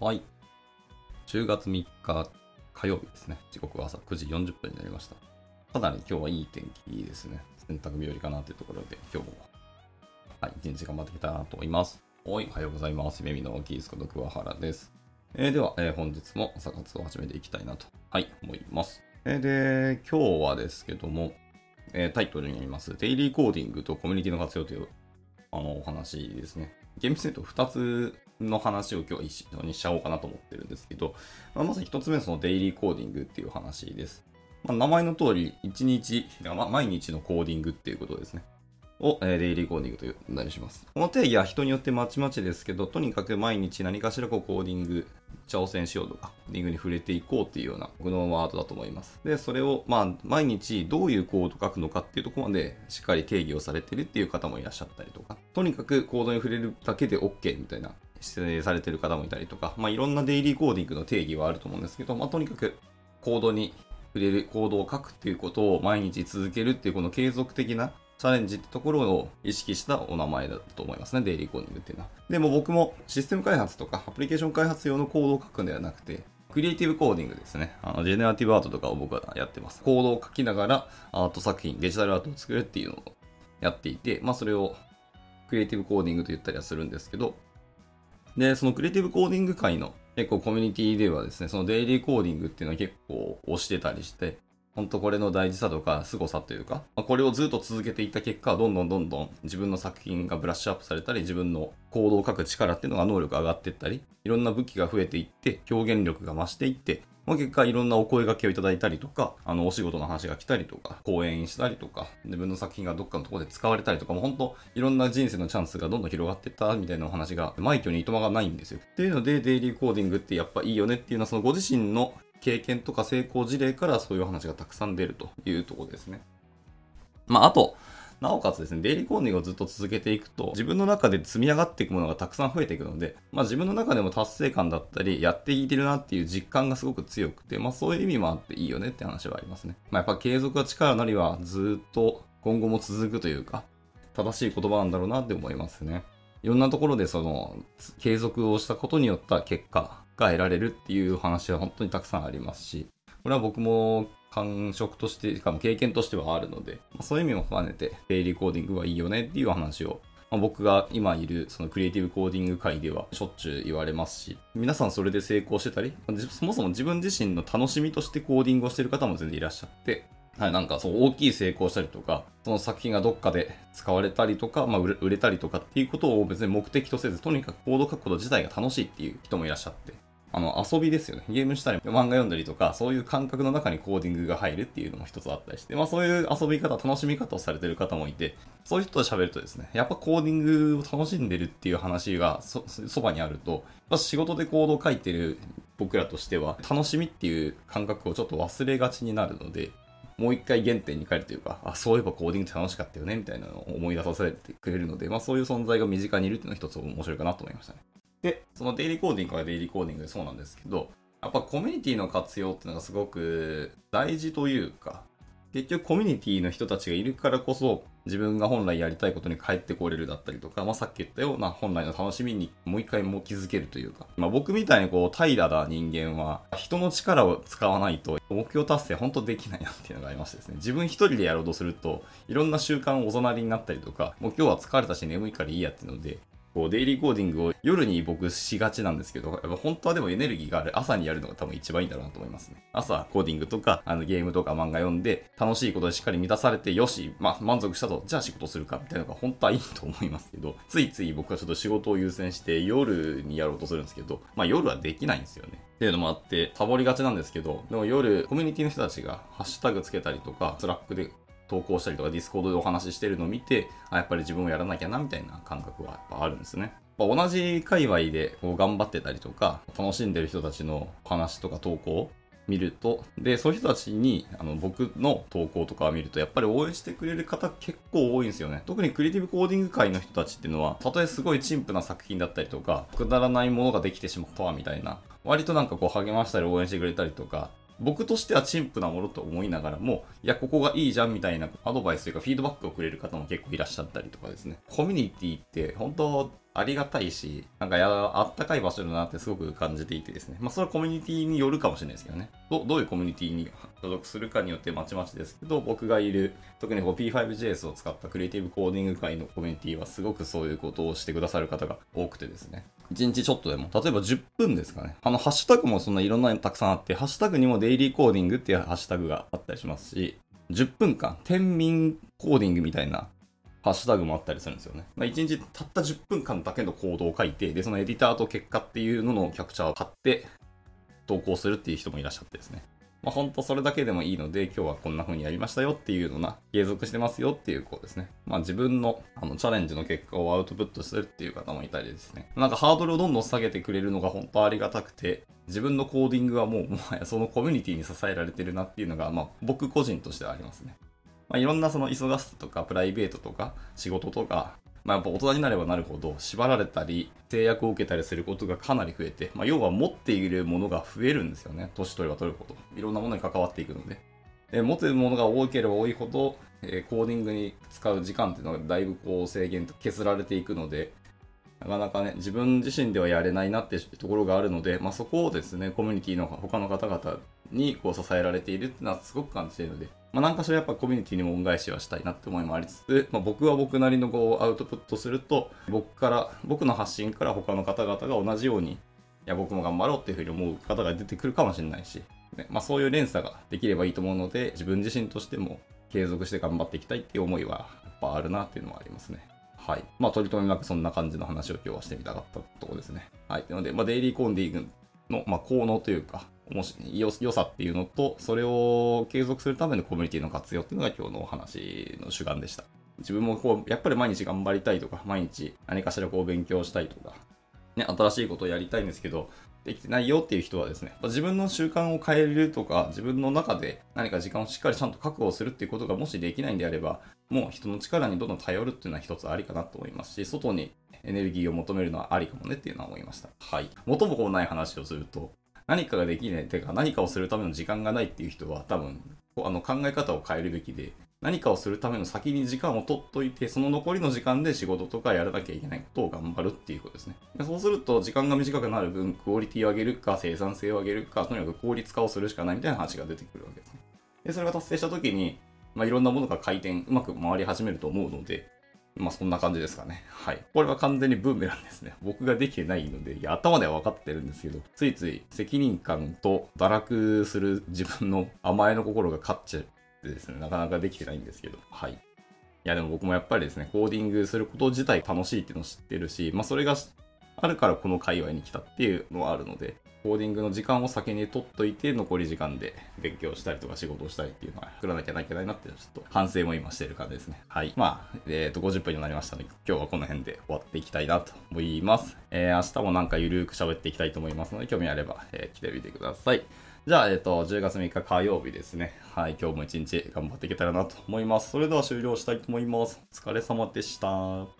はい。10月3日火曜日ですね。時刻は朝9時40分になりました。かなり今日はいい天気ですね。洗濯日和かなというところで、今日も、はい、一日頑張っていきたいなと思います。はい、おはようございます。めみのキースこと桑原です。えー、では、えー、本日も朝活を始めていきたいなと、はい、思います。えー、で、今日はですけども、えー、タイトルにあります、デイリーコーディングとコミュニティの活用というあのお話ですね。厳密に言うと2つの話を今日一緒にしちゃおうかなと思ってるんですけど、まあ、まず1つ目そのデイリーコーディングっていう話です。まあ、名前の通り、1日、毎日のコーディングっていうことですね。を、えー、デイリーコーディングと呼んだりします。この定義は人によってまちまちですけど、とにかく毎日何かしらこうコーディング、挑戦しようとか、コーディングに触れていこうっていうような僕のワードだと思います。で、それを、まあ、毎日どういうコード書くのかっていうところまでしっかり定義をされてるっていう方もいらっしゃったりとか、とにかくコードに触れるだけで OK みたいな指定されてる方もいたりとか、まあ、いろんなデイリーコーディングの定義はあると思うんですけど、まあ、とにかくコードに触れる、コードを書くっていうことを毎日続けるっていうこの継続的なチャレンジってところを意識したお名前だと思いますね、デイリーコーディングっていうのは。でも僕もシステム開発とかアプリケーション開発用のコードを書くんではなくて、クリエイティブコーディングですね。あの、ジェネラティブアートとかを僕はやってます。コードを書きながらアート作品、デジタルアートを作るっていうのをやっていて、まあそれをクリエイティブコーディングと言ったりはするんですけど、で、そのクリエイティブコーディング界の結構コミュニティではですね、そのデイリーコーディングっていうのは結構推してたりして、本当これの大事さとか凄さというか、まあ、これをずっと続けていった結果、どんどんどんどん自分の作品がブラッシュアップされたり、自分の行動を書く力っていうのが能力上がっていったり、いろんな武器が増えていって、表現力が増していって、まあ、結果いろんなお声掛けをいただいたりとか、あの、お仕事の話が来たりとか、講演したりとか、自分の作品がどっかのところで使われたりとか、もう本当いろんな人生のチャンスがどんどん広がっていったみたいなお話が、枚挙にいとまがないんですよ。っていうので、デイリーコーディングってやっぱいいよねっていうのは、そのご自身の経験とか成功事例からそういう話がたくさん出るというところですね。まあ、あと、なおかつですね、デイリーコーディングをずっと続けていくと、自分の中で積み上がっていくものがたくさん増えていくので、まあ自分の中でも達成感だったり、やっていけるなっていう実感がすごく強くて、まあそういう意味もあっていいよねって話はありますね。まあやっぱ継続が力なりはずっと今後も続くというか、正しい言葉なんだろうなって思いますね。いろんなところでその、継続をしたことによった結果が得られるっていう話は本当にたくさんありますし、これは僕も感触として、しかも経験としてはあるので、まあ、そういう意味も踏まねて、デイリーコーディングはいいよねっていう話を、まあ、僕が今いるそのクリエイティブコーディング界ではしょっちゅう言われますし、皆さんそれで成功してたり、そもそも自分自身の楽しみとしてコーディングをしてる方も全然いらっしゃって、はい、なんかそう大きい成功したりとか、その作品がどっかで使われたりとか、まあ、売れたりとかっていうことを別に目的とせず、とにかくコード書くこと自体が楽しいっていう人もいらっしゃって、あの、遊びですよね。ゲームしたり、漫画読んだりとか、そういう感覚の中にコーディングが入るっていうのも一つあったりして、まあそういう遊び方、楽しみ方をされてる方もいて、そういう人と喋るとですね、やっぱコーディングを楽しんでるっていう話がそ、そばにあると、仕事でコードを書いてる僕らとしては、楽しみっていう感覚をちょっと忘れがちになるので、もう一回原点に帰るというか、あ、そういえばコーディングって楽しかったよね、みたいなのを思い出させてくれるので、まあそういう存在が身近にいるっていうのは一つ面白いかなと思いましたね。で、そのデイリーコーディングはデイリーコーディングでそうなんですけど、やっぱコミュニティの活用っていうのがすごく大事というか、結局コミュニティの人たちがいるからこそ自分が本来やりたいことに帰ってこれるだったりとか、まあ、さっき言ったような本来の楽しみにもう一回も気づけるというか、まあ、僕みたいにこう平らな人間は人の力を使わないと目標達成本当できないなっていうのがありましてですね、自分一人でやろうとするといろんな習慣おざなりになったりとか、もう今日は疲れたし眠いからいいやっていうので、こう、デイリーコーディングを夜に僕しがちなんですけど、やっぱ本当はでもエネルギーがある朝にやるのが多分一番いいんだろうなと思いますね。朝、コーディングとか、あの、ゲームとか漫画読んで、楽しいことでしっかり満たされて、よし、まあ、満足したと、じゃあ仕事するか、みたいなのが本当はいいと思いますけど、ついつい僕はちょっと仕事を優先して夜にやろうとするんですけど、まあ夜はできないんですよね。っていうのもあって、サボりがちなんですけど、でも夜、コミュニティの人たちがハッシュタグつけたりとか、スラックで投稿したりとか、ディスコードでお話ししてるのを見て、あ、やっぱり自分もやらなきゃな、みたいな感覚はやっぱあるんですね。同じ界隈でこう頑張ってたりとか、楽しんでる人たちの話とか投稿を見ると、で、そういう人たちに、あの、僕の投稿とかを見ると、やっぱり応援してくれる方結構多いんですよね。特にクリエイティブコーディング界の人たちっていうのは、たとえすごい陳腐な作品だったりとか、くだらないものができてしまったわ、みたいな、割となんかこう励ましたり応援してくれたりとか、僕としては陳腐なものと思いながらも、いや、ここがいいじゃんみたいなアドバイスというかフィードバックをくれる方も結構いらっしゃったりとかですね。コミュニティって本当ありがたいし、なんかやあったかい場所だなってすごく感じていてですね。まあそれはコミュニティによるかもしれないですけどね。どどういうコミュニティに所属するかによってまちまちですけど、僕がいる、特にこう P5JS を使ったクリエイティブコーディング界のコミュニティはすごくそういうことをしてくださる方が多くてですね。1日ちょっとでも、例えば10分ですかね。あの、ハッシュタグもそんないろんなのたくさんあって、ハッシュタグにもデイリーコーディングっていうハッシュタグがあったりしますし、10分間、天民コーディングみたいなハッシュタグもあったりするんですよね。まあ、1日たった10分間だけのコードを書いて、で、そのエディターと結果っていうののキャプチャーを買って投稿するっていう人もいらっしゃってですね。まあ、ほんとそれだけでもいいので、今日はこんな風にやりましたよっていうのな、継続してますよっていう子ですね。まあ、自分のあのチャレンジの結果をアウトプットするっていう方もいたりですね。なんかハードルをどんどん下げてくれるのが本当ありがたくて、自分のコーディングはもう、もはやそのコミュニティに支えられてるなっていうのが、まあ、僕個人としてはありますね。まあ、いろんなその忙しさとかプライベートとか仕事とか、まあ、やっぱ大人になればなるほど縛られたり制約を受けたりすることがかなり増えて、まあ、要は持っているものが増えるんですよね。年取れば取るほど。いろんなものに関わっていくので。で持っているものが多ければ多いほど、えー、コーディングに使う時間っていうのがだいぶこう制限と削られていくので、なかなかね、自分自身ではやれないなってところがあるので、まあ、そこをですね、コミュニティの他の方々にこう支えられているっていうのはすごく感じているので、まあ、何かしらやっぱコミュニティにも恩返しはしたいなって思いもありつつ、まあ、僕は僕なりのこうアウトプットすると、僕から、僕の発信から他の方々が同じように、いや、僕も頑張ろうっていうふうに思う方が出てくるかもしれないし、ねまあ、そういう連鎖ができればいいと思うので、自分自身としても継続して頑張っていきたいっていう思いはやっぱあるなっていうのはありますね。はい。まあ、取り留めなくそんな感じの話を今日はしてみたかったところですね。はい。なので、まあ、デイリーコンディングの、まあ、効能というか、もし良さっていうのと、それを継続するためのコミュニティの活用っていうのが今日のお話の主眼でした。自分もこう、やっぱり毎日頑張りたいとか、毎日何かしらこう勉強したいとか、ね、新しいことをやりたいんですけど、できてないよっていう人はですね、自分の習慣を変えるとか、自分の中で何か時間をしっかりちゃんと確保するっていうことがもしできないんであれば、もう人の力にどんどん頼るっていうのは一つありかなと思いますし、外にエネルギーを求めるのはありかもねっていうのは思いました。はい。元も子もない話をすると、何かができない、てか何かをするための時間がないっていう人は多分、あの考え方を変えるべきで、何かをするための先に時間を取っといて、その残りの時間で仕事とかやらなきゃいけないことを頑張るっていうことですね。そうすると、時間が短くなる分、クオリティを上げるか、生産性を上げるか、とにかく効率化をするしかないみたいな話が出てくるわけですね。で、それが達成した時に、まあ、いろんなものが回転、うまく回り始めると思うので、まあそんな感じですかね。はい。これは完全にブーメランですね。僕ができてないので、いや、頭では分かってるんですけど、ついつい責任感と堕落する自分の甘えの心が勝っちゃうですね、なかなかできてないんですけど、はい。いや、でも僕もやっぱりですね、コーディングすること自体楽しいっていうのを知ってるし、まあそれがあるからこの界隈に来たっていうのはあるので、コーディングの時間を先に取っといて、残り時間で勉強したりとか仕事をしたりっていうのは作らなきゃいけないなっていうの、ちょっと反省も今してる感じですね。はい。まあ、えっ、ー、と、50分になりましたので、今日はこの辺で終わっていきたいなと思います。えー、明日もなんかゆるーく喋っていきたいと思いますので、興味あれば、えー、来てみてください。じゃあ、えっ、ー、と、10月3日火曜日ですね。はい、今日も一日頑張っていけたらなと思います。それでは終了したいと思います。お疲れ様でした。